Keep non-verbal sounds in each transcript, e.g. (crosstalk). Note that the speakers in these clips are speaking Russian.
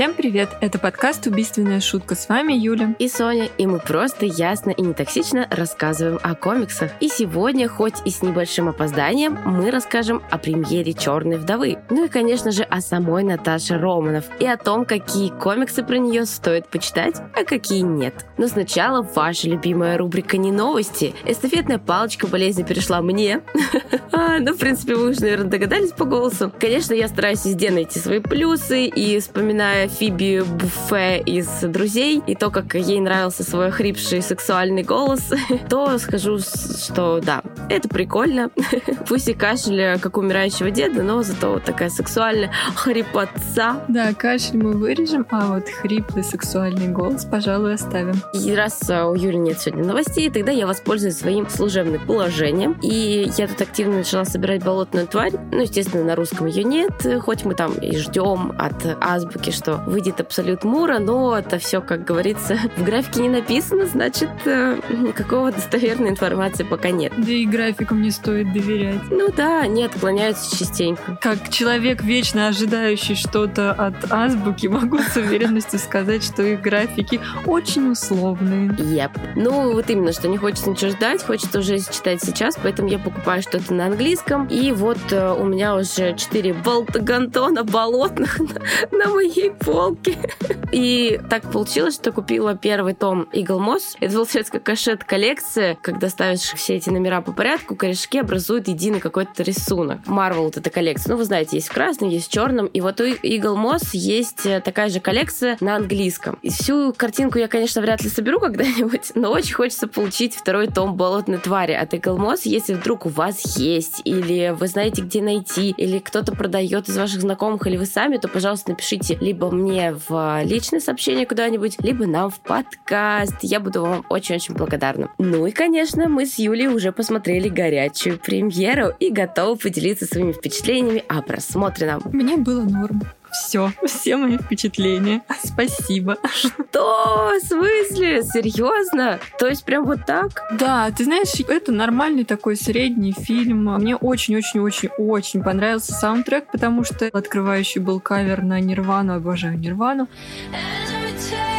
Всем привет! Это подкаст «Убийственная шутка». С вами Юля. И Соня. И мы просто ясно и нетоксично рассказываем о комиксах. И сегодня, хоть и с небольшим опозданием, мы расскажем о премьере «Черной вдовы». Ну и, конечно же, о самой Наташе Романов. И о том, какие комиксы про нее стоит почитать, а какие нет. Но сначала ваша любимая рубрика «Не новости». Эстафетная палочка болезни перешла мне. (laughs) А, ну, в принципе, вы уже, наверное, догадались по голосу. Конечно, я стараюсь везде найти свои плюсы и вспоминая Фиби Буфе из «Друзей» и то, как ей нравился свой хрипший сексуальный голос, (laughs) то скажу, что да, это прикольно. (laughs) Пусть и кашель, как умирающего деда, но зато вот такая сексуальная хрипотца. Да, кашель мы вырежем, а вот хриплый сексуальный голос, пожалуй, оставим. И раз а, у Юли нет сегодня новостей, тогда я воспользуюсь своим служебным положением. И я тут активно начала собирать болотную тварь. Ну, естественно, на русском ее нет, хоть мы там и ждем от азбуки, что выйдет Абсолют Мура, но это все, как говорится, (laughs) в графике не написано, значит, э, никакого достоверной информации пока нет. Да и графикам не стоит доверять. Ну да, они отклоняются частенько. Как человек, вечно ожидающий что-то от азбуки, (laughs) могу с уверенностью сказать, что их графики очень условные. Yep. Ну, вот именно, что не хочется ничего ждать, хочется уже читать сейчас, поэтому я покупаю что-то на английском. И вот э, у меня уже 4 болтагантона болотных на, (laughs) на моей полке. (laughs) И так получилось, что купила первый том Eagle Moss. Это получается как кашет-коллекция, когда ставишь все эти номера по порядку, корешки образуют единый какой-то рисунок. Marvel вот эта коллекция. Ну, вы знаете, есть в красном, есть в черном. И вот у Eagle Moss есть э, такая же коллекция на английском. И всю картинку я, конечно, вряд ли соберу (laughs) когда-нибудь, но очень хочется получить второй том болотной твари от Eagle Moss, если вдруг у вас есть, или вы знаете, где найти, или кто-то продает из ваших знакомых, или вы сами, то, пожалуйста, напишите либо мне в личное сообщение куда-нибудь, либо нам в подкаст. Я буду вам очень-очень благодарна. Ну и, конечно, мы с Юлей уже посмотрели горячую премьеру и готовы поделиться своими впечатлениями о просмотренном. Мне было норм. Все, все мои впечатления. Спасибо. Что? В смысле? Серьезно? То есть прям вот так? Да, ты знаешь, это нормальный такой средний фильм. Мне очень-очень-очень-очень понравился саундтрек, потому что открывающий был кавер на Нирвану. Обожаю Нирвану. А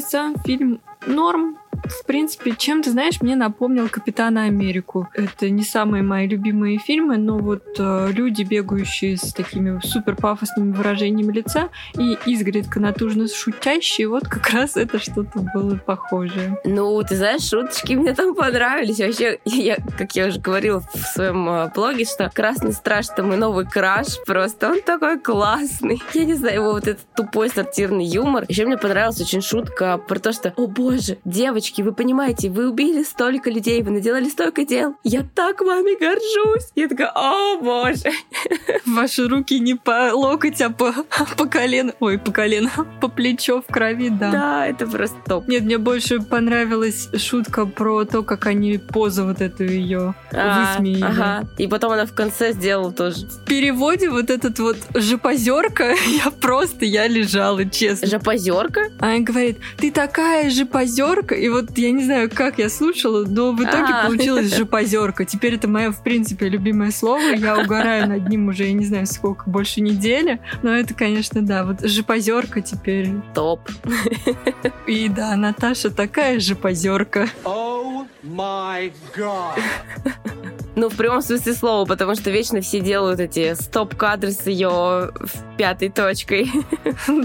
сам фильм норм, в принципе, чем ты знаешь, мне напомнил Капитана Америку. Это не самые мои любимые фильмы, но вот э, люди, бегающие с такими супер пафосными выражениями лица и изгредка натужно шутящие, вот как раз это что-то было похожее. Ну, ты знаешь, шуточки мне там понравились. Вообще, я, как я уже говорила в своем э, блоге, что Красный Страж это мой новый краш просто. Он такой классный. (laughs) Я не знаю, его вот этот тупой сортирный юмор. Еще мне понравилась очень шутка про то, что, о боже, девочки, вы понимаете, вы убили столько людей, вы наделали столько дел. Я так вами горжусь. Я такая, о боже. (laughs) Ваши руки не по локоть, а по, по колено. Ой, по колено, (laughs) по плечо в крови, да. Да, это просто топ. Нет, мне больше понравилась шутка про то, как они позу вот эту ее а, высмеяли. Ага. И потом она в конце сделала тоже. В переводе вот этот вот жопозерка, (laughs) я просто, я лежала, честно. Жопозерка? Она говорит, ты такая жопозерка, и вот я не знаю, как я слушала, но в итоге А-а-а. получилась жопозерка. Теперь это мое, в принципе, любимое слово. Я угораю над ним уже, я не знаю, сколько, больше недели. Но это, конечно, да, вот жопозерка теперь. Топ. И да, Наташа такая жопозерка. Oh my god. Ну, в прямом смысле слова, потому что вечно все делают эти стоп-кадры с ее пятой точкой. (laughs)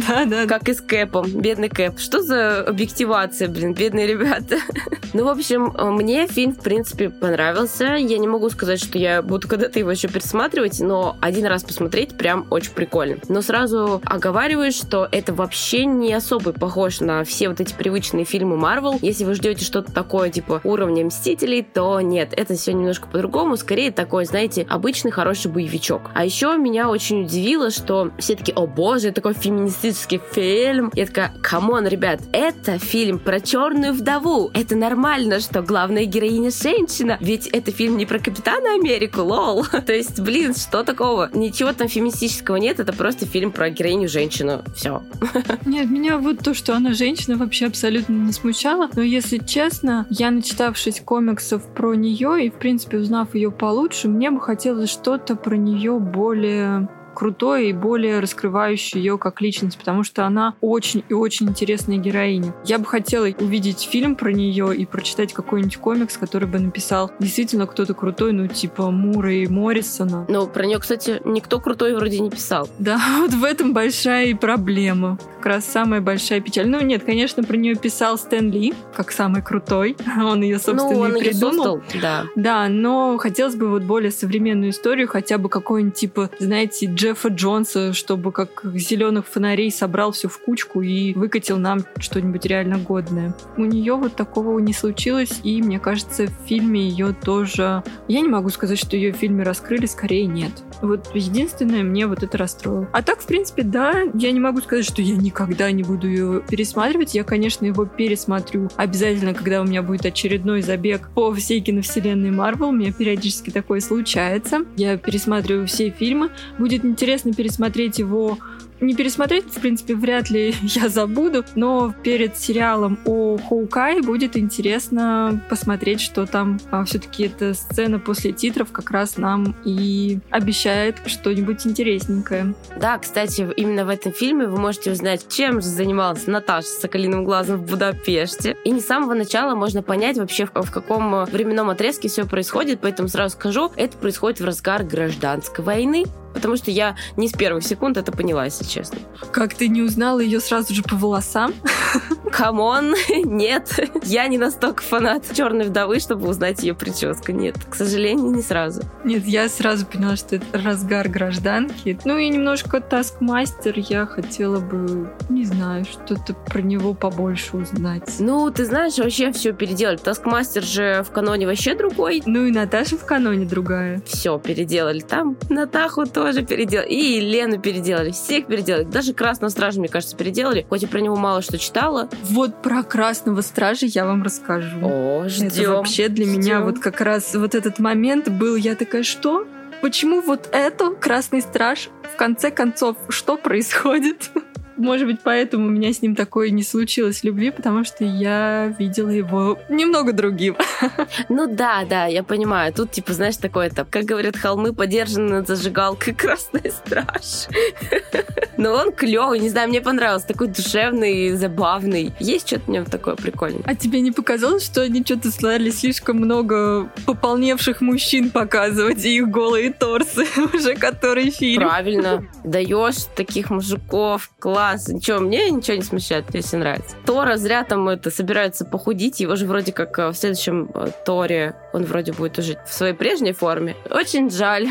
Да, да. Как и с Кэпом. Бедный Кэп. Что за объективация, блин, бедные ребята. (laughs) Ну, в общем, мне фильм, в принципе, понравился. Я не могу сказать, что я буду когда-то его еще пересматривать, но один раз посмотреть прям очень прикольно. Но сразу оговариваю, что это вообще не особо похож на все вот эти привычные фильмы Марвел. Если вы ждете что-то такое, типа, уровня Мстителей, то нет, это все немножко по-другому по-другому, скорее такой, знаете, обычный хороший боевичок. А еще меня очень удивило, что все таки о боже, такой феминистический фильм. Я такая, come on, ребят, это фильм про черную вдову. Это нормально, что главная героиня женщина. Ведь это фильм не про Капитана Америку, LOL. (laughs) То есть, блин, что такого? Ничего там феминистического нет, это просто фильм про героиню женщину. Все. (laughs) Нет, меня вот то, что она женщина, вообще абсолютно не смущало. Но если честно, я, начитавшись комиксов про нее и, в принципе, узнав ее получше, мне бы хотелось что-то про нее более крутой и более раскрывающий ее как личность, потому что она очень и очень интересная героиня. Я бы хотела увидеть фильм про нее и прочитать какой-нибудь комикс, который бы написал действительно кто-то крутой, ну типа Мура и Моррисона. Ну, про нее, кстати, никто крутой вроде не писал. Да, (laughs) вот в этом большая и проблема. Как раз самая большая печаль. Ну нет, конечно, про нее писал Стэн Ли, как самый крутой. (laughs) Он ее, собственно, ну, он и придумал. Ее создал, да. Да, но хотелось бы вот более современную историю, хотя бы какой-нибудь типа, знаете, Джеффа Джонса, чтобы как зеленых фонарей собрал все в кучку и выкатил нам что-нибудь реально годное. У нее вот такого не случилось, и мне кажется, в фильме ее тоже... Я не могу сказать, что ее в фильме раскрыли, скорее нет. Вот единственное, мне вот это расстроило. А так, в принципе, да, я не могу сказать, что я никогда не буду ее пересматривать. Я, конечно, его пересмотрю обязательно, когда у меня будет очередной забег по всей киновселенной Марвел. У меня периодически такое случается. Я пересматриваю все фильмы. Будет интересно пересмотреть его не пересмотреть, в принципе, вряд ли (laughs) я забуду, но перед сериалом о Хоукай будет интересно посмотреть, что там а, все-таки эта сцена после титров как раз нам и обещает что-нибудь интересненькое. Да, кстати, именно в этом фильме вы можете узнать, чем же занималась Наташа с Соколиным глазом в Будапеште. И не с самого начала можно понять вообще, в, в каком временном отрезке все происходит, поэтому сразу скажу, это происходит в разгар гражданской войны, потому что я не с первых секунд это поняла, если честно. Как ты не узнала ее сразу же по волосам? (laughs) Come on, (laughs) нет. Я не настолько фанат черной вдовы, чтобы узнать ее прическу. Нет, к сожалению, не сразу. Нет, я сразу поняла, что это разгар гражданки. Ну и немножко Таскмастер я хотела бы, не знаю, что-то про него побольше узнать. Ну, ты знаешь, вообще все переделали. Таскмастер же в каноне вообще другой. Ну и Наташа в каноне другая. Все переделали. Там Натаху тоже переделали. И Елену переделали. Всех переделали. Даже Красного Стража, мне кажется, переделали. Хоть и про него мало что читала. Вот про Красного Стража я вам расскажу. О, ждем. Это вообще для ждем. меня вот как раз вот этот момент был. Я такая, что? Почему вот это Красный Страж? В конце концов, что происходит? (laughs) Может быть, поэтому у меня с ним такое не случилось любви, потому что я видела его немного другим. (laughs) Ну да, да, я понимаю. Тут, типа, знаешь, такое то как говорят, холмы подержаны над зажигалкой (laughs) Красный Страж. (laughs) Но он клевый, не знаю, мне понравился. Такой душевный, забавный. Есть что-то в нем такое прикольное. А тебе не показалось, что они что-то стали слишком много пополневших мужчин показывать и их голые торсы уже который фильм? Правильно. Даешь таких мужиков, класс класс. Ничего, мне ничего не смущает, мне все нравится. Тора зря там это собирается похудить. Его же вроде как э, в следующем э, Торе он вроде будет уже в своей прежней форме. Очень жаль.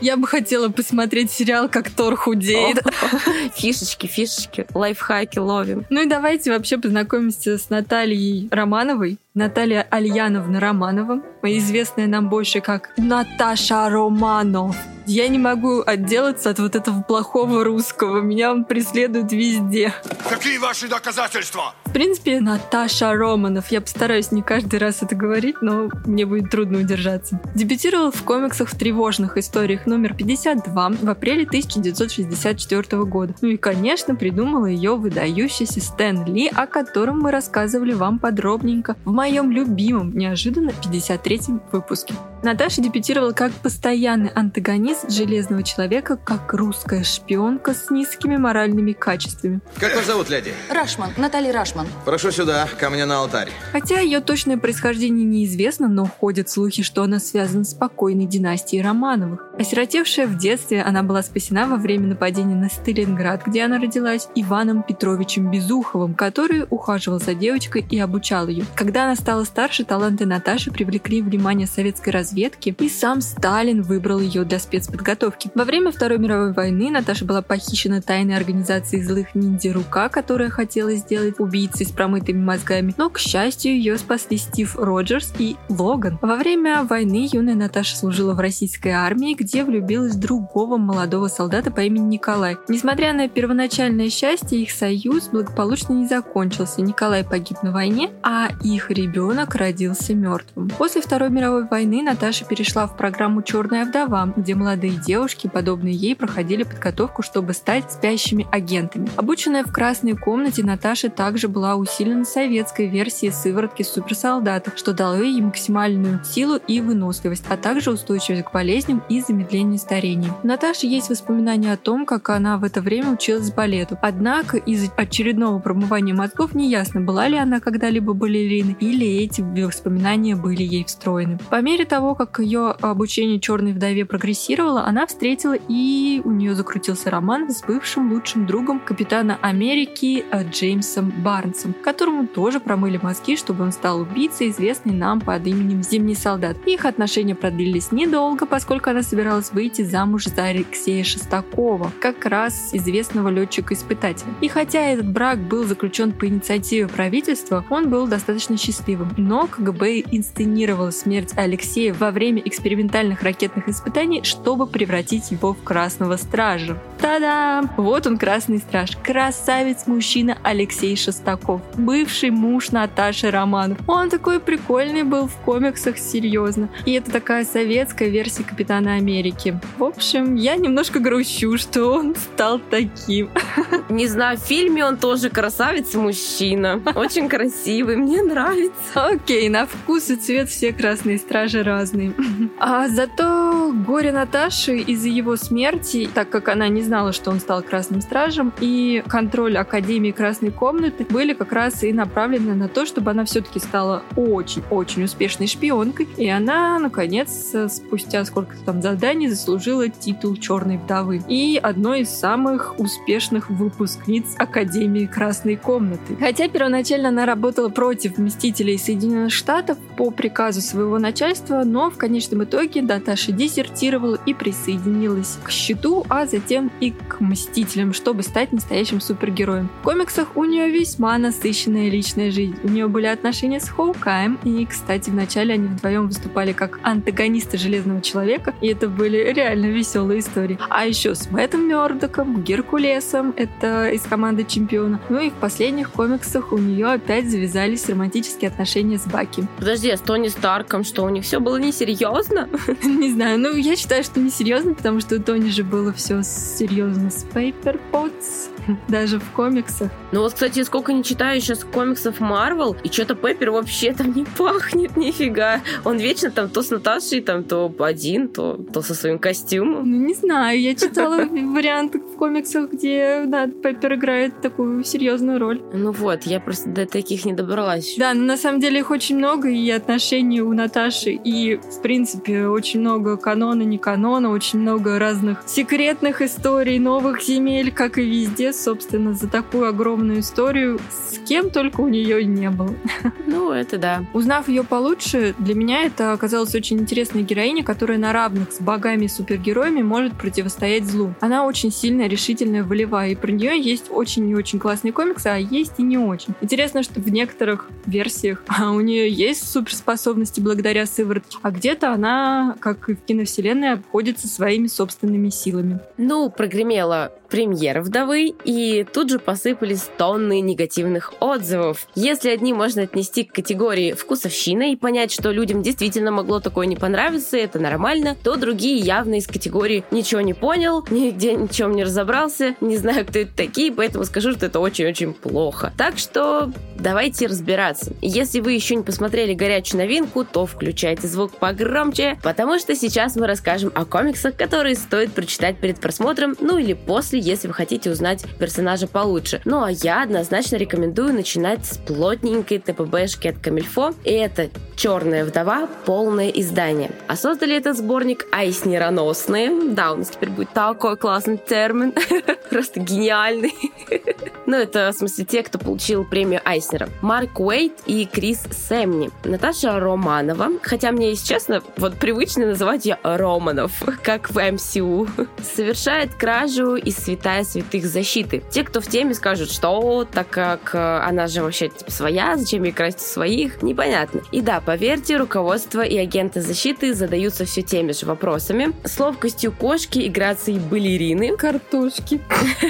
Я бы хотела посмотреть сериал, как Тор худеет. (laughs) Фишечки, фишечки, лайфхаки ловим. Ну и давайте вообще познакомимся с Натальей Романовой. Наталья Альяновна Романова, известная нам больше как Наташа Романов. Я не могу отделаться от вот этого плохого русского. Меня он преследует везде. Какие ваши доказательства? В принципе, Наташа Романов. Я постараюсь не каждый раз это говорить, но мне будет трудно удержаться. Дебютировал в комиксах в тревожных историях номер 52 в апреле 1964 года. Ну и, конечно, придумала ее выдающийся Стэн Ли, о котором мы рассказывали вам подробненько в моем любимом, неожиданно 53-м выпуске. Наташа дебютировала как постоянный антагонист Железного Человека, как русская шпионка с низкими моральными качествами. Как вас зовут, леди? Рашман, Наталья Рашман. Прошу сюда, ко мне на алтарь. Хотя ее точное происхождение неизвестно, но ходят слухи, что она связана с спокойной династией Романовых. Осиротевшая в детстве, она была спасена во время нападения на Сталинград, где она родилась, Иваном Петровичем Безуховым, который ухаживал за девочкой и обучал ее. Когда она стала старше, таланты Наташи привлекли внимание советской разведки, и сам Сталин выбрал ее для спецподготовки. Во время Второй мировой войны Наташа была похищена тайной организацией злых ниндзя «Рука», которая хотела сделать убийцей с промытыми мозгами, но, к счастью, ее спасли Стив Роджерс и Логан. Во время войны юная Наташа служила в российской армии, где влюбилась в другого молодого солдата по имени Николай. Несмотря на первоначальное счастье, их союз благополучно не закончился. Николай погиб на войне, а их ребенок родился мертвым. После Второй мировой войны Наташа перешла в программу «Черная вдова», где молодые девушки, подобные ей, проходили подготовку, чтобы стать спящими агентами. Обученная в красной комнате, Наташа также была усилена советской версией сыворотки суперсолдата, что дало ей максимальную силу и выносливость, а также устойчивость к болезням и замедлению старения. У Наташи есть воспоминания о том, как она в это время училась балету. Однако из очередного промывания мозгов неясно, была ли она когда-либо балериной или эти воспоминания были ей встроены. По мере того, как ее обучение черной вдове прогрессировало, она встретила и у нее закрутился роман с бывшим лучшим другом капитана Америки э, Джеймсом Барнсом, которому тоже промыли мозги, чтобы он стал убийцей, известный нам под именем Зимний солдат. Их отношения продлились недолго, поскольку она собиралась выйти замуж за Алексея Шестакова, как раз известного летчика-испытателя. И хотя этот брак был заключен по инициативе правительства, он был достаточно счастливым. Но КГБ инсценировал смерть Алексея во время экспериментальных ракетных испытаний, чтобы превратить его в красного стража. Та-дам! Вот он, красный страж. Красавец-мужчина Алексей Шестаков. Бывший муж Наташи Романов. Он такой прикольный был в комиксах, серьезно. И это такая советская версия Капитана Америки. В общем, я немножко грущу, что он стал таким. (laughs) Не знаю, в фильме он тоже красавец-мужчина. Очень красивый, мне нравится. Окей, на вкус и цвет все красные стражи разные. (laughs) А зато горе Наташи из-за его смерти, так как она не знала, что он стал красным стражем, и контроль Академии Красной Комнаты были как раз и направлены на то, чтобы она все-таки стала очень-очень успешной шпионкой, и она, наконец, спустя сколько-то там заданий заслужила титул Черной Вдовы и одной из самых успешных выпускниц Академии Красной Комнаты. Хотя первоначально она работала против Мстителей Соединенных Штатов по приказу своего начальства, но в конечном итоге Наташа дезертировала и присоединилась к щиту, а затем и к Мстителям, чтобы стать настоящим супергероем. В комиксах у нее весьма насыщенная личная жизнь. У нее были отношения с Хоукаем, и, кстати, вначале они вдвоем выступали как антагонисты Железного Человека, и это были реально веселые истории. А еще с Мэттом Мёрдоком, Геркулесом, это из команды Чемпиона. Ну и в последних комиксах у нее опять завязались романтические отношения с Баки. Подожди, а с Тони Старком что, у них все было несерьезно? (laughs) Не знаю, ну я считаю, что несерьезно, потому что у Тони же было все серьезно с Paper Pots. (laughs) даже в комиксах. Ну вот, кстати, сколько не читаю сейчас комиксов Марвел, и что-то Пеппер вообще там не пахнет (laughs) нифига. Он вечно там то с Наташей, там то один, то, то со своим костюмом. Ну, не знаю, я читала (laughs) варианты в комиксах, где, да, Пеппер играет такую серьезную роль. Ну вот, я просто до таких не добралась. Да, но на самом деле их очень много, и отношений у Наташи, и, в принципе, очень много канона, не канона, очень много разных секретных историй, новых земель, как и везде, собственно, за такую огромную историю, с кем только у нее не было. (laughs) Ну, это да. Узнав ее получше, для меня это оказалась очень интересная героиня, которая на равных с богами и супергероями может противостоять злу. Она очень сильная, решительная, волевая, и про нее есть очень и очень классные комиксы, а есть и не очень. Интересно, что в некоторых версиях (laughs) а у нее есть суперспособности благодаря сыворотке, а где-то она, как и в киновселенной, обходится своими собственными силами. Ну, прогремела премьера «Вдовы», и тут же посыпались тонны негативных отзывов. Если одни можно отнести к категории вкусовщина и понять, что людям действительно могло такое не понравиться, это нормально, то другие явно из категории «ничего не понял», нигде ничем не разобрался, не знаю, кто это такие, поэтому скажу, что это очень-очень плохо. Так что давайте разбираться. Если вы еще не посмотрели горячую новинку, то включайте звук погромче, потому что сейчас мы расскажем о комиксах, которые стоит прочитать перед просмотром, ну или после, если вы хотите узнать персонажа получше. Ну а я однозначно рекомендую начинать с плотненькой ТПБшки от Камильфо. И это «Черная вдова. Полное издание». А создали этот сборник айснероносные. Да, у нас теперь будет такой классный термин. (laughs) Просто гениальный. (laughs) Ну, это, в смысле, те, кто получил премию Айснера. Марк Уэйт и Крис Сэмни. Наташа Романова. Хотя мне, если честно, вот привычно называть ее Романов, (laughs) как в МСУ. Совершает кражу из святая святых защиты. Те, кто в теме, скажут, что так как э, она же вообще типа своя, зачем ей красть своих, непонятно. И да, поверьте, руководство и агенты защиты задаются все теми же вопросами. С ловкостью кошки и грацией балерины. Картошки.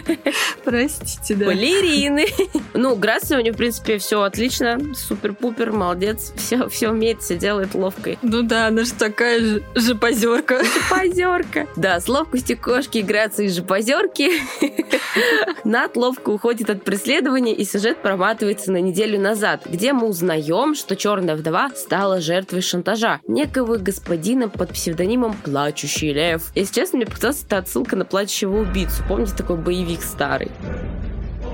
(laughs) Простите, да. Балерины. (laughs) Ну, грация у нее, в принципе, все отлично. Супер-пупер, молодец. Все, все умеет, все делает ловкой. Ну да, она же такая же жопозерка. Жопозерка. Да, с ловкостью кошки и грацией жопозерки. (laughs) Над ловко уходит от преследования, и сюжет проматывается на неделю назад, где мы узнаем, что черная вдова стала жертвой шантажа некого господина под псевдонимом Плачущий Лев. Если честно, мне показалось, это отсылка на плачущего убийцу. Помните такой боевик старый?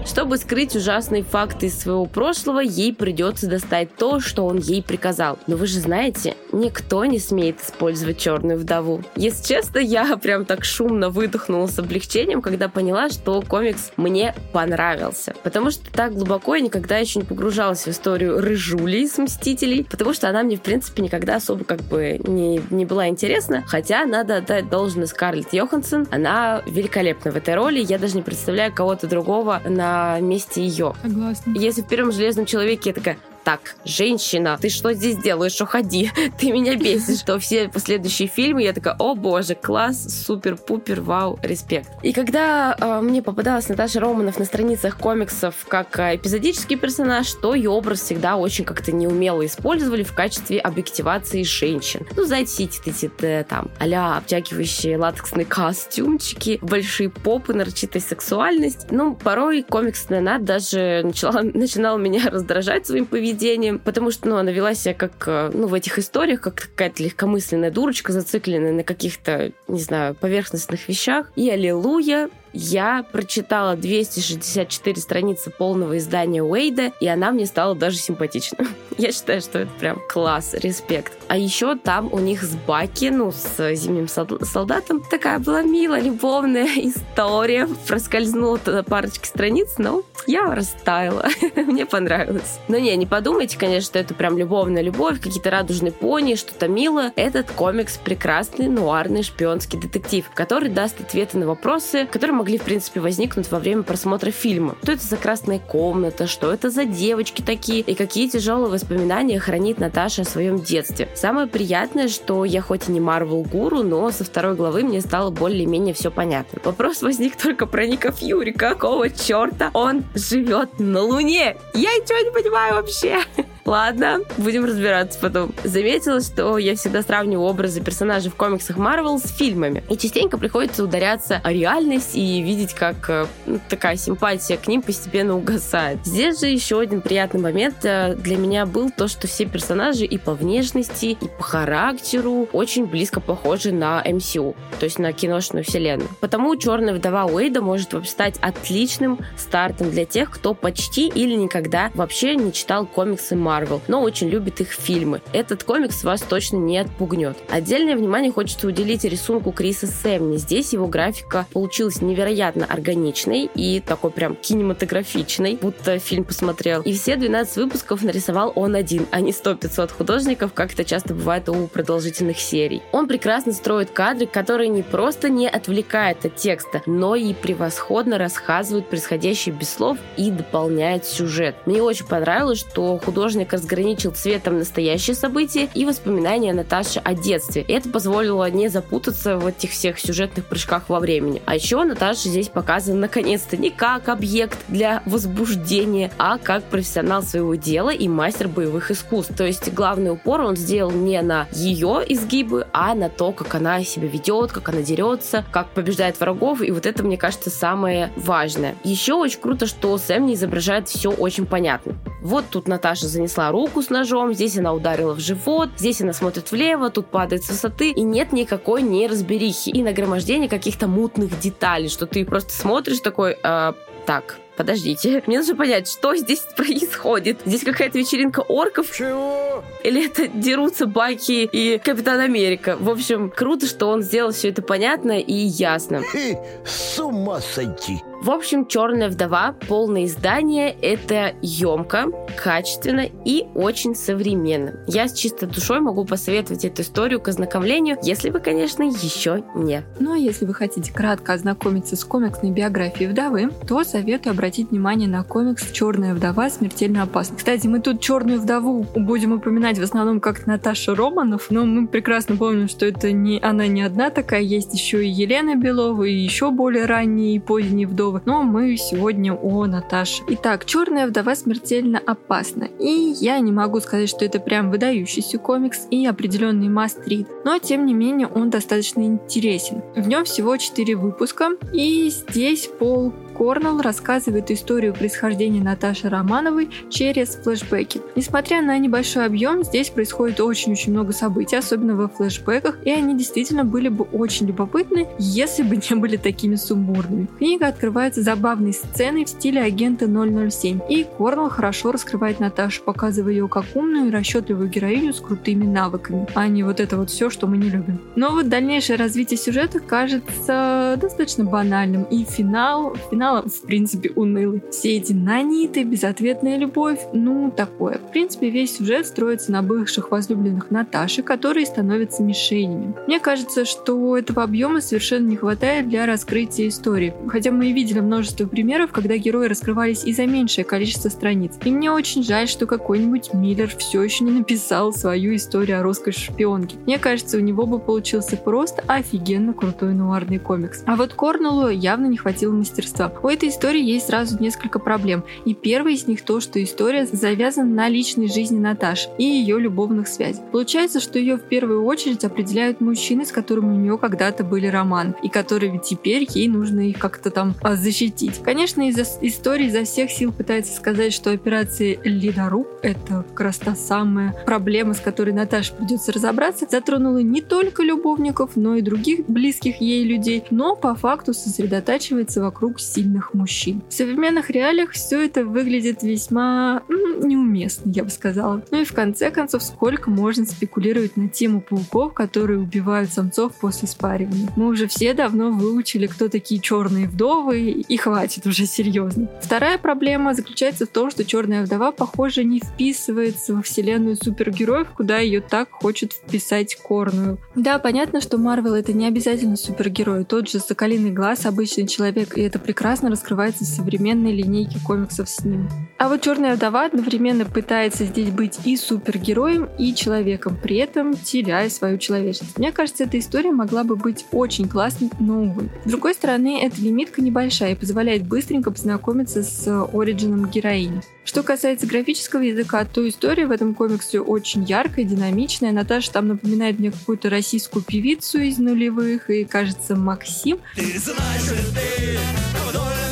Чтобы скрыть ужасные факты из своего прошлого, ей придется достать то, что он ей приказал. Но вы же знаете, никто не смеет использовать черную вдову. Если честно, я (laughs) прям так шумно выдохнула с облегчением, когда поняла, что комикс мне понравился. Потому что так глубоко я никогда еще не погружалась в историю Рыжули из Мстителей, потому что она мне, в принципе, никогда особо как бы не, не была интересна. Хотя надо отдать должное Скарлетт Йоханссон. Она великолепна в этой роли. Я даже не представляю кого-то другого на месте ее. Согласна. Если в первом железном человеке я такая, так, женщина, ты что здесь делаешь? Уходи, (laughs) ты меня бесишь. То все последующие фильмы я такая, о боже, класс, супер-пупер, вау, респект. И когда э, мне попадалась Наташа Романов на страницах комиксов как э, эпизодический персонаж, то ее образ всегда очень как-то неумело использовали в качестве объективации женщин. Ну, знаете, эти, эти э, там а обтягивающие латексные костюмчики, большие попы, нарочитая сексуальность. Ну, порой комиксная Над даже начала, (laughs) начинала меня раздражать своим поведением, поведением, потому что, ну, она вела себя как, э, ну, в этих историях, как какая-то легкомысленная дурочка, зацикленная на каких-то, не знаю, поверхностных вещах. И аллилуйя, я прочитала 264 страницы полного издания Уэйда, и она мне стала даже симпатична. (laughs) Я считаю, что это прям класс, респект. А еще там у них с Баки, ну, с зимним солдатом, такая была милая, любовная (laughs) история. Проскользнула туда парочки страниц, но я растаяла. (laughs) Мне понравилось. Но не, не подумайте, конечно, что это прям любовная любовь, какие-то радужные пони, что-то мило. Этот комикс прекрасный нуарный шпионский детектив, который даст ответы на вопросы, которые могли, в принципе, возникнуть во время просмотра фильма. Что это за красная комната, что это за девочки такие, и какие тяжелые воспоминания хранит Наташа о своем детстве. Самое приятное, что я хоть и не Марвел гуру, но со второй главы мне стало более-менее все понятно. Вопрос возник только про Ника Фьюри. Какого черта он живет на Луне? Я ничего не понимаю вообще. Ладно, будем разбираться потом. Заметила, что я всегда сравниваю образы персонажей в комиксах Марвел с фильмами. И частенько приходится ударяться о реальность и видеть, как э, ну, такая симпатия к ним постепенно угасает. Здесь же еще один приятный момент э, для меня был то, что все персонажи и по внешности, и по характеру очень близко похожи на MCU, то есть на киношную вселенную. Потому «Черная вдова» Уэйда может стать отличным стартом для тех, кто почти или никогда вообще не читал комиксы Марвел Марвел, но очень любит их фильмы. Этот комикс вас точно не отпугнет. Отдельное внимание хочется уделить рисунку Криса Сэмни. Здесь его графика получилась невероятно органичной и такой прям кинематографичной, будто фильм посмотрел. И все 12 выпусков нарисовал он один, а не 100-500 художников, как это часто бывает у продолжительных серий. Он прекрасно строит кадры, которые не просто не отвлекают от текста, но и превосходно рассказывают происходящее без слов и дополняет сюжет. Мне очень понравилось, что художник художник разграничил цветом настоящие события и воспоминания Наташи о детстве. Это позволило не запутаться в этих всех сюжетных прыжках во времени. А еще Наташа здесь показана наконец-то не как объект для возбуждения, а как профессионал своего дела и мастер боевых искусств. То есть главный упор он сделал не на ее изгибы, а на то, как она себя ведет, как она дерется, как побеждает врагов. И вот это, мне кажется, самое важное. Еще очень круто, что Сэм не изображает все очень понятно. Вот тут Наташа занесла занесла руку с ножом, здесь она ударила в живот, здесь она смотрит влево, тут падает с высоты, и нет никакой неразберихи и нагромождения каких-то мутных деталей, что ты просто смотришь такой, э, так, подождите, (laughs) мне нужно понять, что здесь (laughs) происходит. Здесь какая-то вечеринка орков? Чего? Или это дерутся Баки и Капитан Америка? В общем, круто, что он сделал все это понятно и ясно. Хе, с ума сойти. В общем, «Черная вдова», полное издание, это емко, качественно и очень современно. Я с чистой душой могу посоветовать эту историю к ознакомлению, если вы, конечно, еще не. Ну а если вы хотите кратко ознакомиться с комиксной биографией вдовы, то советую обратить внимание на комикс «Черная вдова. Смертельно опасна». Кстати, мы тут «Черную вдову» будем упоминать в основном как Наташа Романов, но мы прекрасно помним, что это не она не одна такая, есть еще и Елена Белова, и еще более ранние и поздние вдовы вдовы, но мы сегодня о Наташе. Итак, «Черная вдова» смертельно опасна. И я не могу сказать, что это прям выдающийся комикс и определенный мастрит, но тем не менее он достаточно интересен. В нем всего 4 выпуска, и здесь Пол Корнелл рассказывает историю происхождения Наташи Романовой через флешбеки. Несмотря на небольшой объем, здесь происходит очень-очень много событий, особенно во флешбеках, и они действительно были бы очень любопытны, если бы не были такими сумбурными. Книга открывается забавной сценой в стиле агента 007, и Корнелл хорошо раскрывает Наташу, показывая ее как умную и расчетливую героиню с крутыми навыками, а не вот это вот все, что мы не любим. Но вот дальнейшее развитие сюжета кажется достаточно банальным, и финал, финал финала, в принципе, унылый. Все эти наниты, безответная любовь, ну, такое. В принципе, весь сюжет строится на бывших возлюбленных Наташи, которые становятся мишенями. Мне кажется, что этого объема совершенно не хватает для раскрытия истории. Хотя мы и видели множество примеров, когда герои раскрывались и за меньшее количество страниц. И мне очень жаль, что какой-нибудь Миллер все еще не написал свою историю о русской шпионке. Мне кажется, у него бы получился просто офигенно крутой нуарный комикс. А вот Корнеллу явно не хватило мастерства. У этой истории есть сразу несколько проблем. И первый из них то, что история завязана на личной жизни Наташи и ее любовных связей. Получается, что ее в первую очередь определяют мужчины, с которыми у нее когда-то были романы, и которые теперь ей нужно их как-то там а, защитить. Конечно, из-за истории изо всех сил пытается сказать, что операция Ледоруб — это как раз та самая проблема, с которой Наташе придется разобраться, затронула не только любовников, но и других близких ей людей, но по факту сосредотачивается вокруг сильных сильных мужчин. В современных реалиях все это выглядит весьма неуместно, я бы сказала. Ну и в конце концов, сколько можно спекулировать на тему пауков, которые убивают самцов после спаривания. Мы уже все давно выучили, кто такие черные вдовы, и хватит уже серьезно. Вторая проблема заключается в том, что черная вдова, похоже, не вписывается во вселенную супергероев, куда ее так хочет вписать Корную. Да, понятно, что Марвел это не обязательно супергерой. Тот же Соколиный Глаз, обычный человек, и это прекрасно прекрасно раскрывается в современной линейке комиксов с ним. А вот Черная вдова одновременно пытается здесь быть и супергероем, и человеком, при этом теряя свою человечность. Мне кажется, эта история могла бы быть очень классной, но увы. С другой стороны, эта лимитка небольшая и позволяет быстренько познакомиться с оригином героини. Что касается графического языка, то история в этом комиксе очень яркая, динамичная. Наташа там напоминает мне какую-то российскую певицу из нулевых, и кажется Максим. Ты знаешь ли ты,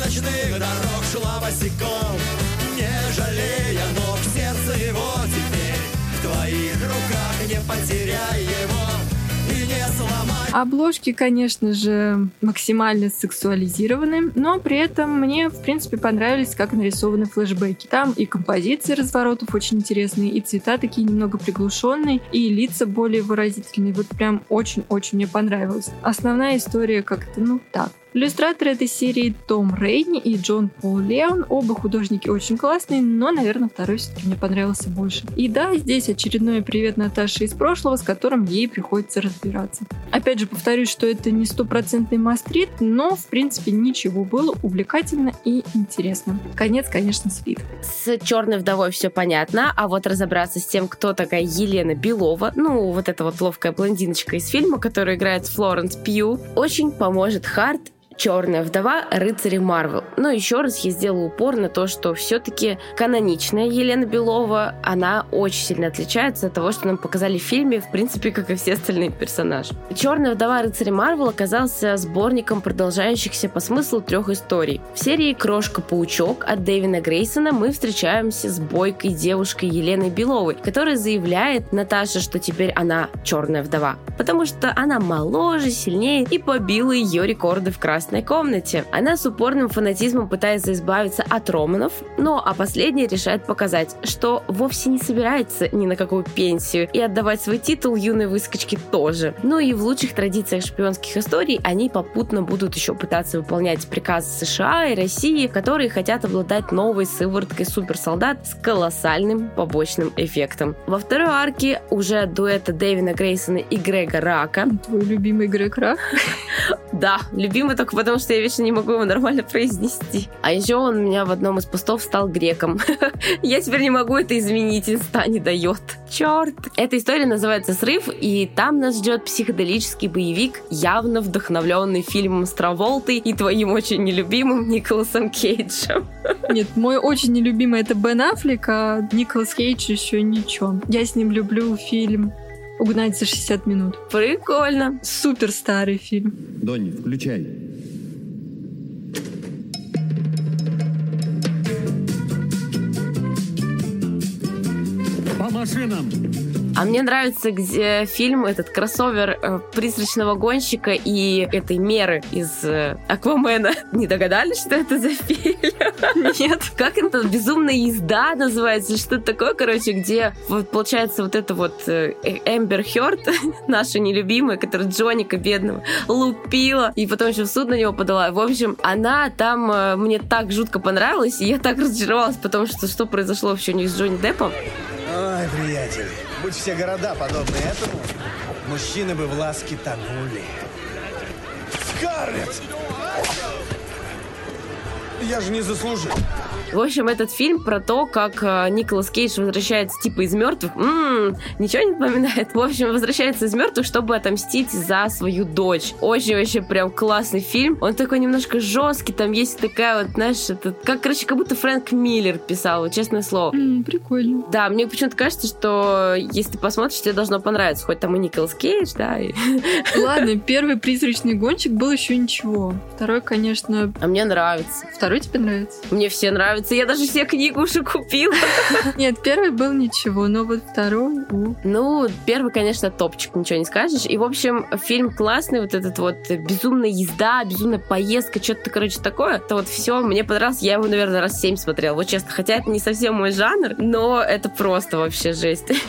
ночных дорог шла босиком, не жалея ног, сердце его теперь в твоих руках, не потеряй его. Обложки, конечно же, максимально сексуализированы, но при этом мне, в принципе, понравились, как нарисованы флешбеки. Там и композиции разворотов очень интересные, и цвета такие немного приглушенные, и лица более выразительные. Вот прям очень-очень мне понравилось. Основная история как-то, ну, так. Иллюстраторы этой серии Том Рейни и Джон Пол Леон. Оба художники очень классные, но, наверное, второй все-таки мне понравился больше. И да, здесь очередной привет Наташе из прошлого, с которым ей приходится разбираться. Опять же, повторюсь, что это не стопроцентный мастрит, но, в принципе, ничего было увлекательно и интересно. Конец, конечно, слит. С черной вдовой все понятно, а вот разобраться с тем, кто такая Елена Белова, ну, вот эта вот ловкая блондиночка из фильма, которая играет Флоренс Пью, очень поможет Харт Черная вдова рыцари Марвел. Но еще раз я сделала упор на то, что все-таки каноничная Елена Белова, она очень сильно отличается от того, что нам показали в фильме, в принципе, как и все остальные персонажи. Черная вдова рыцари Марвел оказался сборником продолжающихся по смыслу трех историй. В серии Крошка-паучок от Дэвина Грейсона мы встречаемся с бойкой девушкой Еленой Беловой, которая заявляет Наташе, что теперь она черная вдова, потому что она моложе, сильнее и побила ее рекорды в красной комнате. Она с упорным фанатизмом пытается избавиться от Романов, но а последняя решает показать, что вовсе не собирается ни на какую пенсию и отдавать свой титул юной выскочке тоже. Ну и в лучших традициях шпионских историй они попутно будут еще пытаться выполнять приказы США и России, которые хотят обладать новой сывороткой суперсолдат с колоссальным побочным эффектом. Во второй арке уже дуэта Дэвина Грейсона и Грега Рака. Твой любимый Грег Рак? (laughs) Да, любимый только потому, что я вечно не могу его нормально произнести. А еще он у меня в одном из постов стал греком. (laughs) Я теперь не могу это изменить, инста не дает. Черт! Эта история называется «Срыв», и там нас ждет психоделический боевик, явно вдохновленный фильмом с Траволтой и твоим очень нелюбимым Николасом Кейджем. (laughs) Нет, мой очень нелюбимый это Бен Аффлек, а Николас Кейдж еще ничего. Я с ним люблю фильм «Угнать за 60 минут». Прикольно. Супер старый фильм. Донни, включай. По машинам! А мне нравится где фильм, этот кроссовер э, призрачного гонщика и этой меры из э, Аквамена. (laughs) Не догадались, что это за фильм? Нет. Как это? Безумная езда называется, что-то такое, короче, где вот получается вот это вот э, Эмбер Хёрд, (laughs) наша нелюбимая, которая Джоника бедного лупила, и потом еще в суд на него подала. В общем, она там э, мне так жутко понравилась, и я так разочаровалась, потому что что произошло вообще не с Джонни Деппом. Ой, приятель, будь все города подобны этому, мужчины бы в ласке тонули. Скарлетт! Я же не заслужил. В общем, этот фильм про то, как э, Николас Кейдж возвращается типа из мертвых. М-м, ничего не напоминает. В общем, возвращается из мертвых, чтобы отомстить за свою дочь. Очень вообще прям классный фильм. Он такой немножко жесткий. Там есть такая вот, знаешь, это, как, короче, как будто Фрэнк Миллер писал, вот, честное слово. М, Прикольно. Да, мне почему-то кажется, что если ты посмотришь, тебе должно понравиться. Хоть там и Николас Кейдж, да. и- Ладно, первый призрачный гонщик был еще ничего. Второй, конечно... А мне нравится. Второй тебе нравится? Мне все нравятся. Я даже все книги уже купила. (laughs) Нет, первый был ничего, но вот второй... Ну, первый, конечно, топчик, ничего не скажешь. И, в общем, фильм классный, вот этот вот безумная езда, безумная поездка, что-то, короче, такое. Это вот все мне понравилось. Я его, наверное, раз семь смотрела, вот честно. Хотя это не совсем мой жанр, но это просто вообще жесть. (laughs)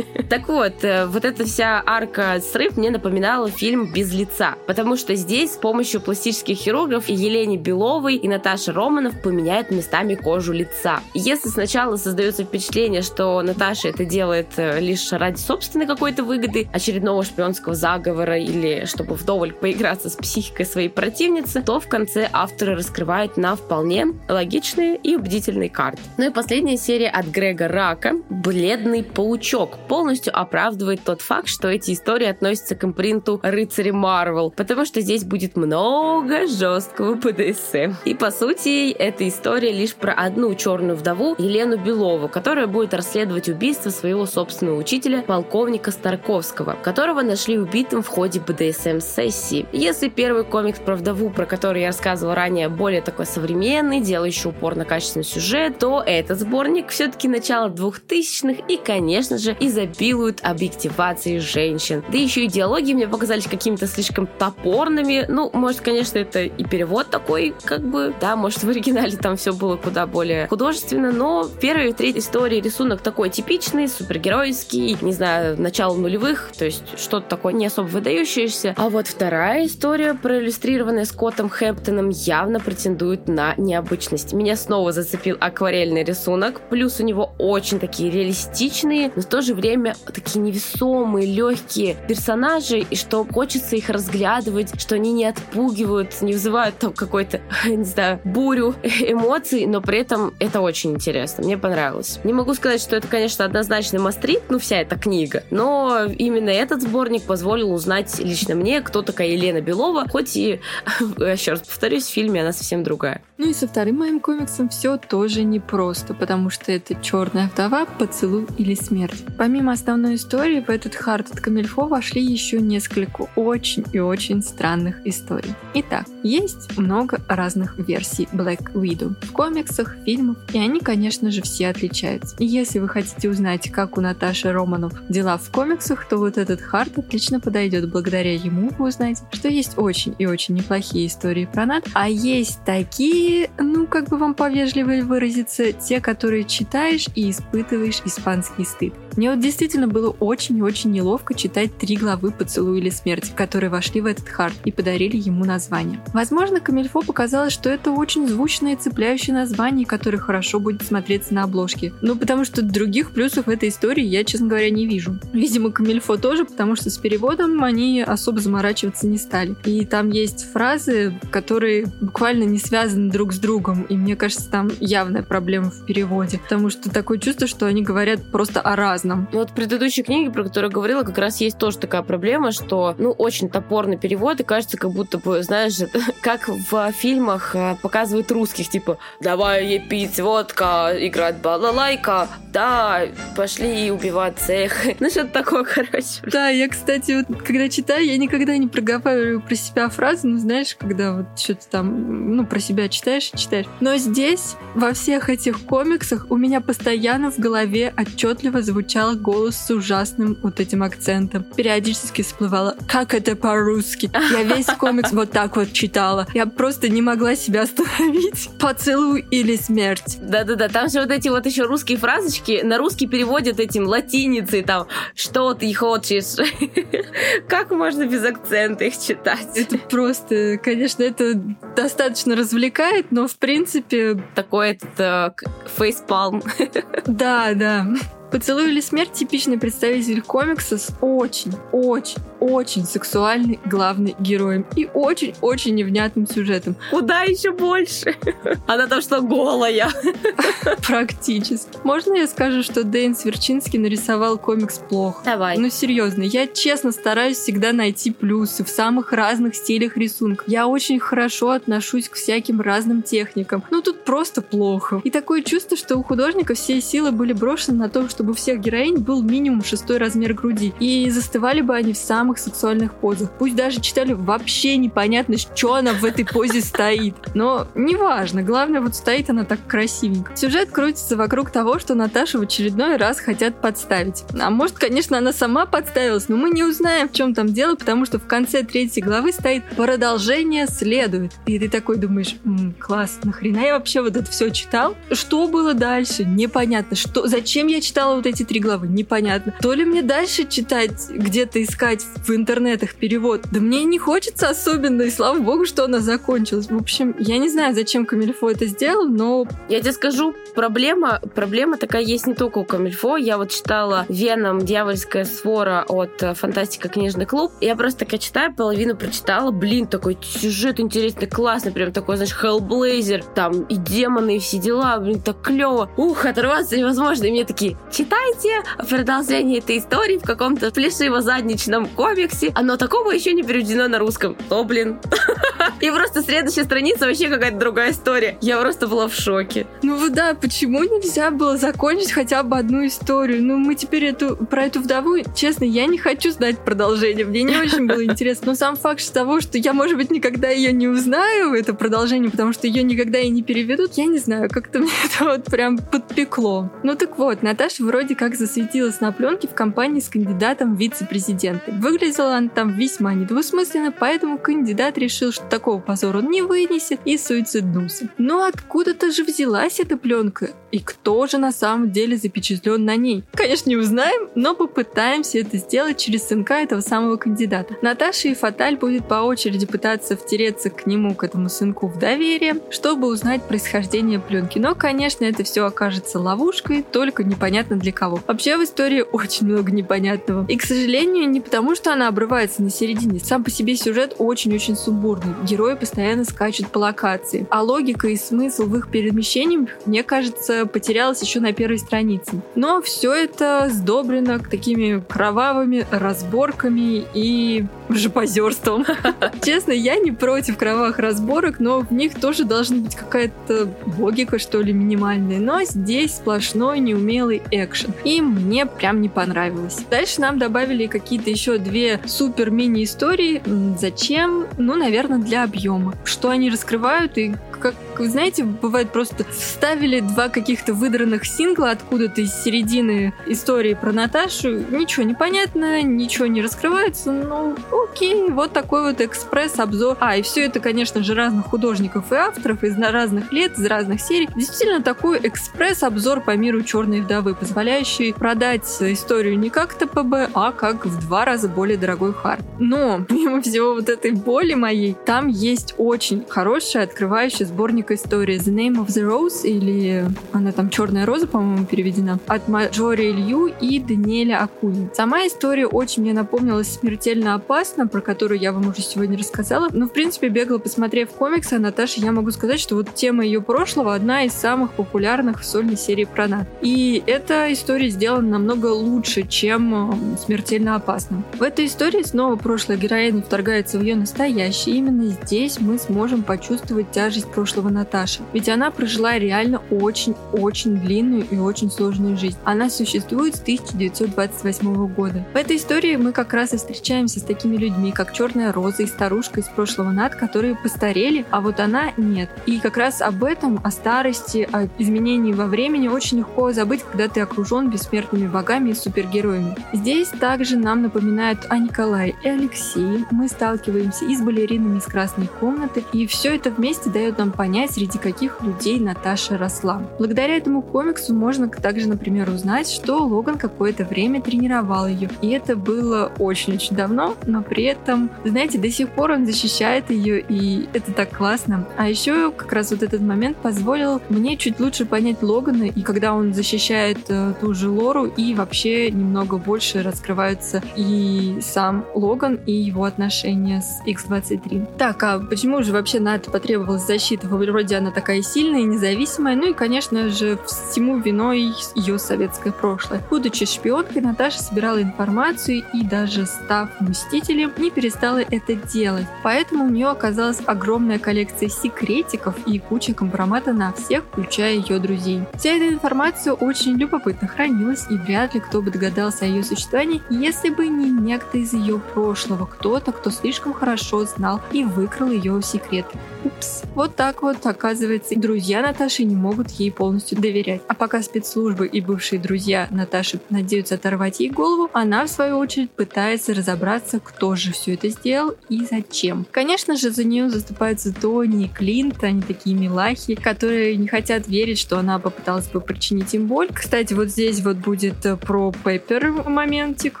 Так вот, э, вот эта вся арка срыв мне напоминала фильм «Без лица», потому что здесь с помощью пластических хирургов Елене Беловой и Наташи Романов поменяют местами кожу лица. Если сначала создается впечатление, что Наташа это делает э, лишь ради собственной какой-то выгоды, очередного шпионского заговора или чтобы вдоволь поиграться с психикой своей противницы, то в конце авторы раскрывают на вполне логичные и убедительные карты. Ну и последняя серия от Грега Рака «Бледный паучок» полностью оправдывает тот факт, что эти истории относятся к импринту рыцари Марвел, потому что здесь будет много жесткого БДСМ. И по сути, эта история лишь про одну черную вдову Елену Белову, которая будет расследовать убийство своего собственного учителя, полковника Старковского, которого нашли убитым в ходе БДСМ-сессии. Если первый комикс про вдову, про который я рассказывала ранее, более такой современный, делающий упор на качественный сюжет, то этот сборник все-таки начало 2000-х и, конечно же, изобилует объективацией женщин. Да еще и диалоги мне показались какими-то слишком топорными. Ну, может, конечно, это и перевод такой, как бы, да, может, в оригинале там все было куда более художественно, но в первой и третьей истории рисунок такой типичный, супергеройский, не знаю, начало нулевых, то есть что-то такое не особо выдающееся. А вот вторая история, проиллюстрированная Скоттом Хэмптоном, явно претендует на необычность. Меня снова зацепил акварельный рисунок, плюс у него очень такие реалистичные, но в то же время такие невесомые, легкие персонажи, и что хочется их разглядывать, что они не отпугивают, не вызывают там какой-то, (laughs) не знаю, бурю бурю (laughs) эмоций, но при этом это очень интересно. Мне понравилось. Не могу сказать, что это, конечно, однозначно мастрит, ну, вся эта книга, но именно этот сборник позволил узнать лично мне, кто такая Елена Белова, хоть и, (laughs) еще раз повторюсь, в фильме она совсем другая. Ну и со вторым моим комиксом все тоже непросто, потому что это черная вдова, поцелуй или смерть. Помимо основной истории, в этот хард от Камильфо вошли еще несколько очень и очень странных историй. Итак, есть много разных версий Black Widow в комиксах, фильмах, и они, конечно же, все отличаются. И если вы хотите узнать, как у Наташи Романов дела в комиксах, то вот этот хард отлично подойдет. Благодаря ему вы узнаете, что есть очень и очень неплохие истории про Нат, а есть такие, ну, как бы вам повежливее выразиться, те, которые читаешь и испытываешь испанский стыд. Мне вот действительно было очень и очень неловко читать три главы «Поцелуй или смерти», которые вошли в этот хард и подарили ему название. Возможно, Камильфо показалось, что это очень звучное и цепляющее название, которое хорошо будет смотреться на обложке. Ну, потому что других плюсов этой истории я, честно говоря, не вижу. Видимо, Камильфо тоже, потому что с переводом они особо заморачиваться не стали. И там есть фразы, которые буквально не связаны друг с другом, и мне кажется, там явная проблема в переводе, потому что такое чувство, что они говорят просто о разном. Вот в предыдущей книге, про которую я говорила, как раз есть тоже такая проблема, что, ну, очень топорный перевод, и кажется, как будто бы, знаешь, (laughs) как в фильмах э, показывают русских, типа, давай ей пить водка, играть балалайка, да, пошли убивать цех. (laughs) Ну, что-то такое, короче. Да, я, кстати, вот, когда читаю, я никогда не проговариваю про себя фразы, ну, знаешь, когда вот что-то там, ну, про себя читаешь и читаешь. Но здесь, во всех этих комиксах, у меня постоянно в голове отчетливо звучал голос с ужасным вот этим акцентом. Периодически всплывала «Как это по-русски?» Я весь комикс вот так вот читала. Я просто не могла себя остановить. «Поцелуй или смерть?» Да-да-да, там же вот эти вот еще русские фразочки на русский переводят этим латиницей, там «Что ты хочешь?» (laughs) Как можно без акцента их читать? Это просто, конечно, это достаточно развлекает, но в принципе... Такой этот э, фейспалм. (laughs) Да, да. Поцелуй или смерть типичный представитель комикса с очень, очень, очень сексуальный главный героем и очень-очень невнятным сюжетом. Куда еще больше? (laughs) Она там что, голая? (laughs) Практически. Можно я скажу, что Дэйн Сверчинский нарисовал комикс плохо? Давай. Ну, серьезно, я честно стараюсь всегда найти плюсы в самых разных стилях рисунка. Я очень хорошо отношусь к всяким разным техникам. Ну, тут просто плохо. И такое чувство, что у художника все силы были брошены на то, что чтобы у всех героинь был минимум шестой размер груди. И застывали бы они в самых сексуальных позах. Пусть даже читали вообще непонятно, что она в этой позе стоит. Но неважно, главное, вот стоит она так красивенько. Сюжет крутится вокруг того, что Наташу в очередной раз хотят подставить. А может, конечно, она сама подставилась, но мы не узнаем, в чем там дело, потому что в конце третьей главы стоит «Продолжение следует». И ты такой думаешь, М, класс, нахрена я вообще вот это все читал? Что было дальше? Непонятно. Что, зачем я читал прочитала вот эти три главы, непонятно. То ли мне дальше читать, где-то искать в интернетах перевод, да мне не хочется особенно, и слава богу, что она закончилась. В общем, я не знаю, зачем Камильфо это сделал, но... Я тебе скажу, проблема, проблема такая есть не только у Камильфо. Я вот читала «Веном. Дьявольская свора» от э, «Фантастика. Книжный клуб». Я просто такая читаю, половину прочитала. Блин, такой сюжет интересный, классный, прям такой, знаешь, Hellblazer, там и демоны, и все дела, блин, так клево. Ух, оторваться невозможно. И мне такие, читайте продолжение этой истории в каком-то плешиво-задничном комиксе. Оно такого еще не переведено на русском. О, блин. (laughs) И просто следующая страница вообще какая-то другая история. Я просто была в шоке. Ну да, почему нельзя было закончить хотя бы одну историю? Ну, мы теперь эту, про эту вдову, честно, я не хочу знать продолжение. Мне не очень было интересно. Но сам факт того, что я, может быть, никогда ее не узнаю, это продолжение, потому что ее никогда и не переведут, я не знаю, как-то мне (laughs) это вот прям подпекло. Ну так вот, Наташа вроде как засветилась на пленке в компании с кандидатом в вице-президенты. Выглядела она там весьма недвусмысленно, поэтому кандидат решил, что такого позора он не вынесет и суициднулся. Но откуда-то же взялась эта пленка? И кто же на самом деле запечатлен на ней? Конечно, не узнаем, но попытаемся это сделать через сынка этого самого кандидата. Наташа и Фаталь будет по очереди пытаться втереться к нему, к этому сынку в доверие, чтобы узнать происхождение пленки. Но, конечно, это все окажется ловушкой, только непонятно для кого. Вообще в истории очень много непонятного. И, к сожалению, не потому, что она обрывается на середине. Сам по себе сюжет очень-очень сумбурный. герои постоянно скачут по локации. А логика и смысл в их перемещениях, мне кажется, потерялась еще на первой странице. Но все это сдобрено такими кровавыми разборками и жопозерством. (laughs) Честно, я не против кровавых разборок, но в них тоже должна быть какая-то логика, что ли, минимальная. Но здесь сплошной неумелый экшен. И мне прям не понравилось. Дальше нам добавили какие-то еще две супер мини-истории. Зачем? Ну, наверное, для объема. Что они раскрывают и как, вы знаете, бывает просто ставили два каких-то выдранных сингла откуда-то из середины истории про Наташу. Ничего не понятно, ничего не раскрывается. Ну, окей, вот такой вот экспресс-обзор. А, и все это, конечно же, разных художников и авторов из разных лет, из разных серий. Действительно, такой экспресс-обзор по миру Черной вдовы, позволяющий продать историю не как ТПБ, а как в два раза более дорогой хард. Но, (laughs) помимо всего вот этой боли моей, там есть очень хорошая открывающая сборник истории The Name of the Rose, или она там Черная роза, по-моему, переведена, от Маджори Илью и Даниэля Акуни. Сама история очень мне напомнила «Смертельно опасно», про которую я вам уже сегодня рассказала. Но, в принципе, бегло посмотрев комиксы о Наташе, я могу сказать, что вот тема ее прошлого одна из самых популярных в сольной серии про Нат. И эта история сделана намного лучше, чем «Смертельно опасно». В этой истории снова прошлая героиня вторгается в ее настоящее. Именно здесь мы сможем почувствовать тяжесть прошлого Наташи. Ведь она прожила реально очень-очень длинную и очень сложную жизнь. Она существует с 1928 года. В этой истории мы как раз и встречаемся с такими людьми, как Черная Роза и старушка из прошлого Над, которые постарели, а вот она нет. И как раз об этом, о старости, о изменении во времени очень легко забыть, когда ты окружен бессмертными богами и супергероями. Здесь также нам напоминают о Николае и Алексее. Мы сталкиваемся и с балеринами из красной комнаты, и все это вместе дает нам нам понять, среди каких людей Наташа росла. Благодаря этому комиксу можно также, например, узнать, что Логан какое-то время тренировал ее. И это было очень-очень давно, но при этом, знаете, до сих пор он защищает ее, и это так классно. А еще как раз вот этот момент позволил мне чуть лучше понять Логана, и когда он защищает э, ту же Лору, и вообще немного больше раскрываются и сам Логан, и его отношения с X-23. Так, а почему же вообще на это потребовалась защита защита вроде она такая сильная и независимая, ну и, конечно же, всему виной ее советское прошлое. Будучи шпионкой, Наташа собирала информацию и даже став мстителем, не перестала это делать. Поэтому у нее оказалась огромная коллекция секретиков и куча компромата на всех, включая ее друзей. Вся эта информация очень любопытно хранилась, и вряд ли кто бы догадался о ее существовании, если бы не некто из ее прошлого, кто-то, кто слишком хорошо знал и выкрал ее секрет. Упс. Вот так вот, оказывается, друзья Наташи не могут ей полностью доверять. А пока спецслужбы и бывшие друзья Наташи надеются оторвать ей голову, она, в свою очередь, пытается разобраться, кто же все это сделал и зачем. Конечно же, за нее заступаются Тони и Клинт, они такие милахи, которые не хотят верить, что она попыталась бы причинить им боль. Кстати, вот здесь вот будет э, про Пеппер моментик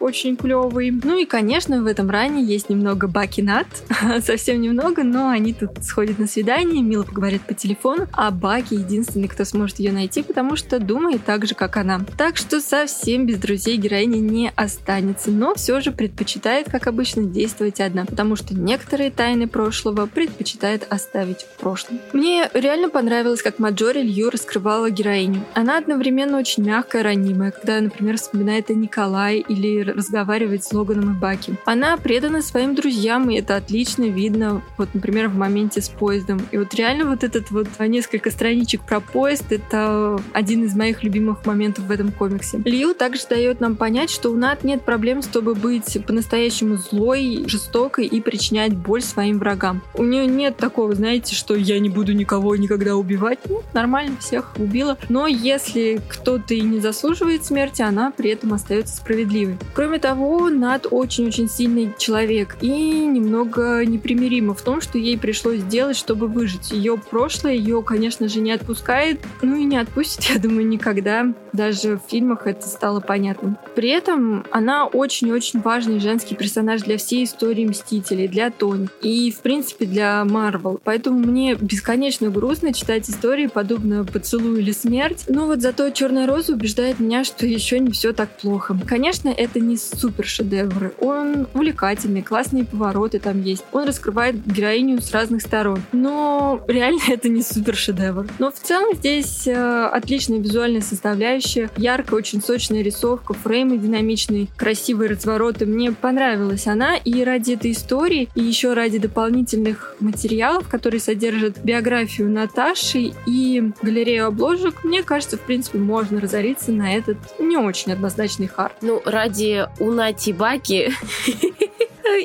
очень клевый. Ну и, конечно, в этом ране есть немного Баки Нат, (laughs) совсем немного, но они тут сходят на свидание, мило поговорят по телефону, а Баки единственный, кто сможет ее найти, потому что думает так же, как она. Так что совсем без друзей героиня не останется, но все же предпочитает, как обычно, действовать одна, потому что некоторые тайны прошлого предпочитает оставить в прошлом. Мне реально понравилось, как Маджори Лью раскрывала героиню. Она одновременно очень мягкая, ранимая, когда, например, вспоминает о Николае или разговаривает с Логаном и Баки. Она предана своим друзьям, и это отлично видно, вот, например, в моменте с поездом. И вот реально вот этот вот несколько страничек про поезд — это один из моих любимых моментов в этом комиксе. Лью также дает нам понять, что у Нат нет проблем с тобой быть по-настоящему злой, жестокой и причинять боль своим врагам. У нее нет такого, знаете, что я не буду никого никогда убивать. Ну, нормально, всех убила. Но если кто-то и не заслуживает смерти, она при этом остается справедливой. Кроме того, Нат очень-очень сильный человек и немного непримирима в том, что ей пришлось сделать, чтобы выжить. Есть ее прошлое ее, конечно же, не отпускает, ну и не отпустит, (laughs) я думаю, никогда. Даже в фильмах это стало понятным. При этом она очень-очень важный женский персонаж для всей истории Мстителей, для Тони и, в принципе, для Марвел. Поэтому мне бесконечно грустно читать истории, подобно «Поцелуй» или «Смерть». Но вот зато «Черная роза» убеждает меня, что еще не все так плохо. Конечно, это не супер шедевр. Он увлекательный, классные повороты там есть. Он раскрывает героиню с разных сторон. Но реально (laughs) это не супер шедевр. Но в целом здесь э, отличная визуальная составляющая, яркая, очень сочная рисовка, фреймы динамичные, красивые развороты. Мне понравилась она, и ради этой истории, и еще ради дополнительных материалов, которые содержат биографию Наташи и галерею обложек, мне кажется, в принципе, можно разориться на этот не очень однозначный хард. Ну, ради Унати Баки (laughs)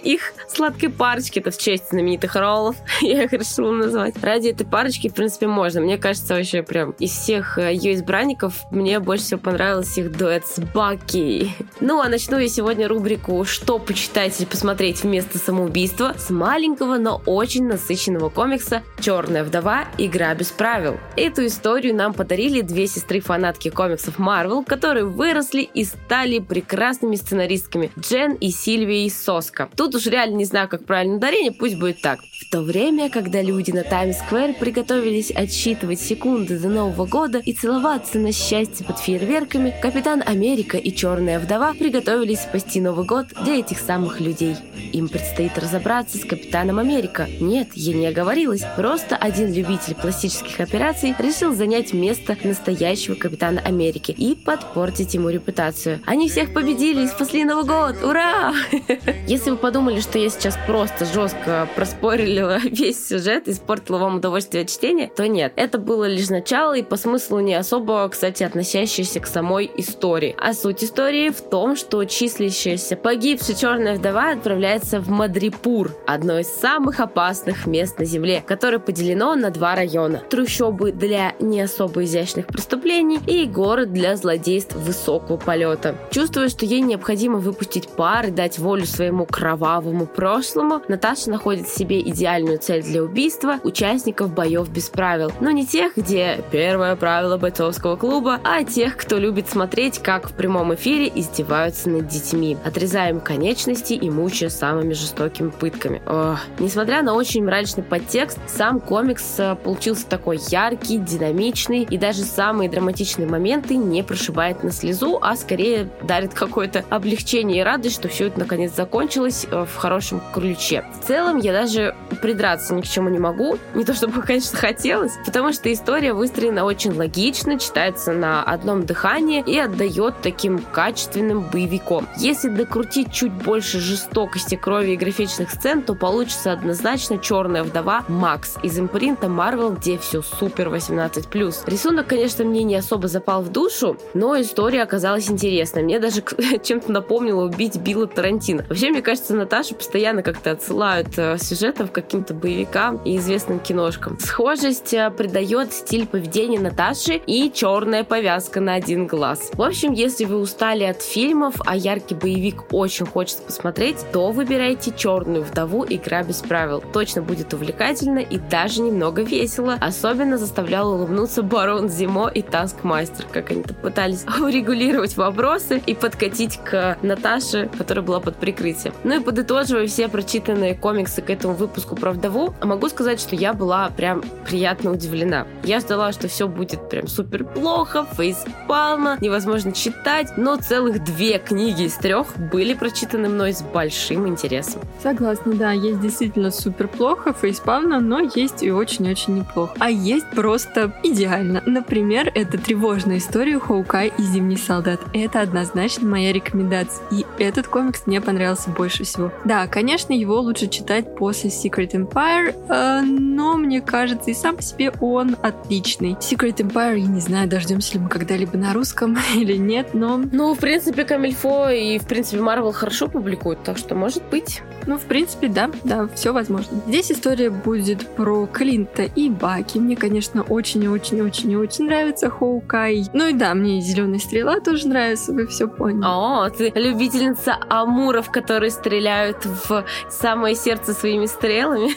их сладкой парочки, это в честь знаменитых роллов, (laughs) я их решила назвать. Ради этой парочки, в принципе, можно. Мне кажется, вообще прям из всех э, ее избранников мне больше всего понравилось их дуэт с Баки. Ну, а начну я сегодня рубрику «Что почитать или посмотреть вместо самоубийства» с маленького, но очень насыщенного комикса «Черная вдова. Игра без правил». Эту историю нам подарили две сестры-фанатки комиксов Марвел, которые выросли и стали прекрасными сценаристками Джен и Сильвией Соска. Тут уж реально не знаю, как правильно ударение, пусть будет так. В то время, когда люди на Таймс-сквер приготовились отсчитывать секунды до Нового года и целоваться на счастье под фейерверками, Капитан Америка и Черная Вдова приготовились спасти Новый год для этих самых людей. Им предстоит разобраться с Капитаном Америка. Нет, я не оговорилась. Просто один любитель пластических операций решил занять место настоящего Капитана Америки и подпортить ему репутацию. Они всех победили и спасли Новый год! Ура! (laughs) Если вы подумали, что я сейчас просто жестко проспорила (laughs) весь сюжет и испортила вам удовольствие от чтения, то нет. Это было лишь начало и по смыслу не особо, кстати, относящееся к самой истории. А суть истории в том, что числящаяся погибшая черная вдова отправляется в Мадрипур, одно из самых опасных мест на Земле, которое поделено на два района. Трущобы для не особо изящных преступлений и город для злодейств высокого полета. Чувствуя, что ей необходимо выпустить пар и дать волю своему кровавому прошлому, Наташа находит себе идеальную цель для убийства участников боев без правил. Но не тех, где первое правило бойцовского клуба, а тех, кто любит смотреть, как в прямом эфире издеваются над детьми, отрезая им конечности и мучая самыми жестокими пытками. Ох. Несмотря на очень мрачный подтекст, сам комикс э, получился такой яркий, динамичный, и даже самые драматичные моменты не прошибает на слезу, а скорее дарит какое-то облегчение и радость, что все это наконец закончилось э, в хорошем ключе. В целом, я даже придраться ни к чему не могу. Не то чтобы, (laughs) конечно, хотелось, потому что история выстроена очень логично, читается на одном дыхании и отдает таким качественным боевиком. Если докрутить чуть больше жестокости, крови и графичных сцен, то получится однозначно «Черная вдова» Макс из импринта Marvel, где все супер 18+. Рисунок, конечно, мне не особо запал в душу, но история оказалась интересной. Мне даже (laughs) (laughs) чем-то напомнило убить Билла Тарантино. Вообще, мне кажется, Наташа постоянно как-то отсылают э, сюжетов к каким-то боевикам и известным киношкам. Схожесть э, придает стиль поведения Наташи и черная повязка на один глаз. В общем, если вы устали от фильмов, а яркий боевик очень хочется посмотреть, то выбирайте «Черную вдову. Игра без правил». Точно будет увлекательно и даже немного весело. Особенно заставлял улыбнуться Барон Зимо и Таскмастер, как они пытались (laughs) урегулировать вопросы и подкатить к Наташе, которая была под прикрытием. Ну и подытоживая все прочитанные комиксы к этому выпуску про вдову, могу сказать, что я была прям приятно удивлена. Я ждала, что все будет прям супер плохо, фейспалма, невозможно читать, но целых две книги из трех были прочитаны мной с большим интересом. Согласна, да, есть действительно супер плохо, фейспалмно, но есть и очень-очень неплохо. А есть просто идеально. Например, это тревожная история Хоукай и Зимний солдат. Это однозначно моя рекомендация. И этот комикс мне понравился больше всего. Да, конечно, его лучше читать после Secret Empire, э, но мне кажется, и сам по себе он отличный. Secret Empire, я не знаю, дождемся ли мы когда-либо на русском (laughs) или нет, но... Ну, в принципе, Камильфо и, в принципе, Marvel хорошо публикуют, так что, может быть. Ну, в принципе, да, да, все возможно. Здесь история будет про Клинта и Баки. Мне, конечно, очень-очень-очень-очень нравится Хоукай. Ну и да, мне Зеленая стрела тоже нравится, вы все поняли. О, ты любительница амуров, которые стреляют в самое сердце своими стрелами?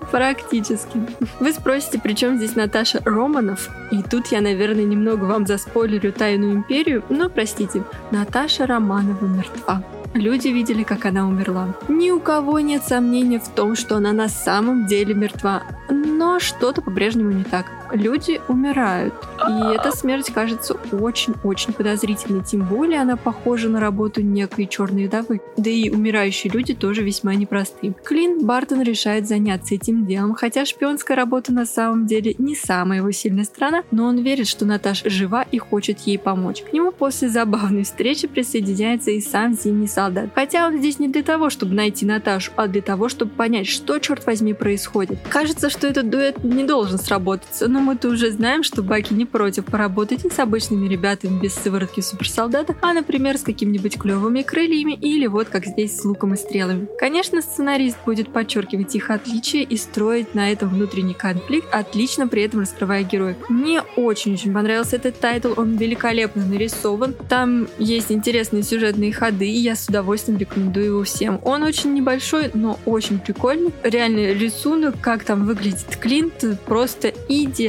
(laughs) Практически. Вы спросите, при чем здесь Наташа Романов? И тут я, наверное, немного вам заспойлерю Тайную Империю, но простите, Наташа Романова мертва. Люди видели, как она умерла. Ни у кого нет сомнения в том, что она на самом деле мертва. Но что-то по-прежнему не так. Люди умирают. И эта смерть кажется очень-очень подозрительной. Тем более она похожа на работу некой черной вдовы. Да и умирающие люди тоже весьма непросты. Клин Бартон решает заняться этим делом, хотя шпионская работа на самом деле не самая его сильная сторона, но он верит, что Наташа жива и хочет ей помочь. К нему после забавной встречи присоединяется и сам Зимний солдат. Хотя он здесь не для того, чтобы найти Наташу, а для того, чтобы понять, что, черт возьми, происходит. Кажется, что этот дуэт не должен сработаться, но мы-то уже знаем, что Баки не против поработать с обычными ребятами без сыворотки суперсолдата, а, например, с какими-нибудь клевыми крыльями или вот как здесь с луком и стрелами. Конечно, сценарист будет подчеркивать их отличия и строить на этом внутренний конфликт, отлично при этом раскрывая героев. Мне очень-очень понравился этот title, он великолепно нарисован, там есть интересные сюжетные ходы, и я с удовольствием рекомендую его всем. Он очень небольшой, но очень прикольный. Реальный рисунок, как там выглядит Клинт, просто идеально.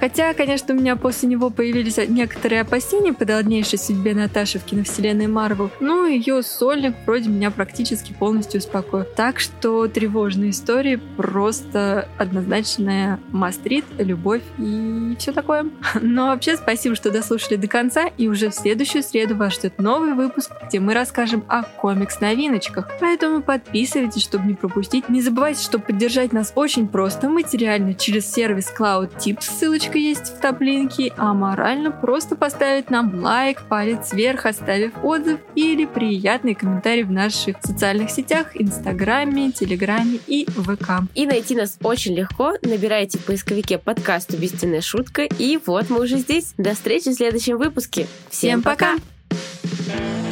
Хотя, конечно, у меня после него появились некоторые опасения по дальнейшей судьбе Наташи в киновселенной Марвел, но ее сольник вроде меня практически полностью успокоил. Так что тревожные истории просто однозначная must read, любовь и все такое. (laughs) Но вообще спасибо, что дослушали до конца, и уже в следующую среду вас ждет новый выпуск, где мы расскажем о комикс-новиночках. Поэтому подписывайтесь, чтобы не пропустить. Не забывайте, что поддержать нас очень просто материально через сервис Cloud Tips, ссылочка есть в топлинке, а морально просто поставить нам лайк, палец вверх, оставив отзыв или приятный комментарий в наших социальных сетях, Инстаграме, Телеграме и ВК. И найти нас очень легко. Набирайте в поисковике подкаст «Убийственная шутка». И вот мы уже здесь. До встречи в следующем выпуске. Всем, Всем пока! пока.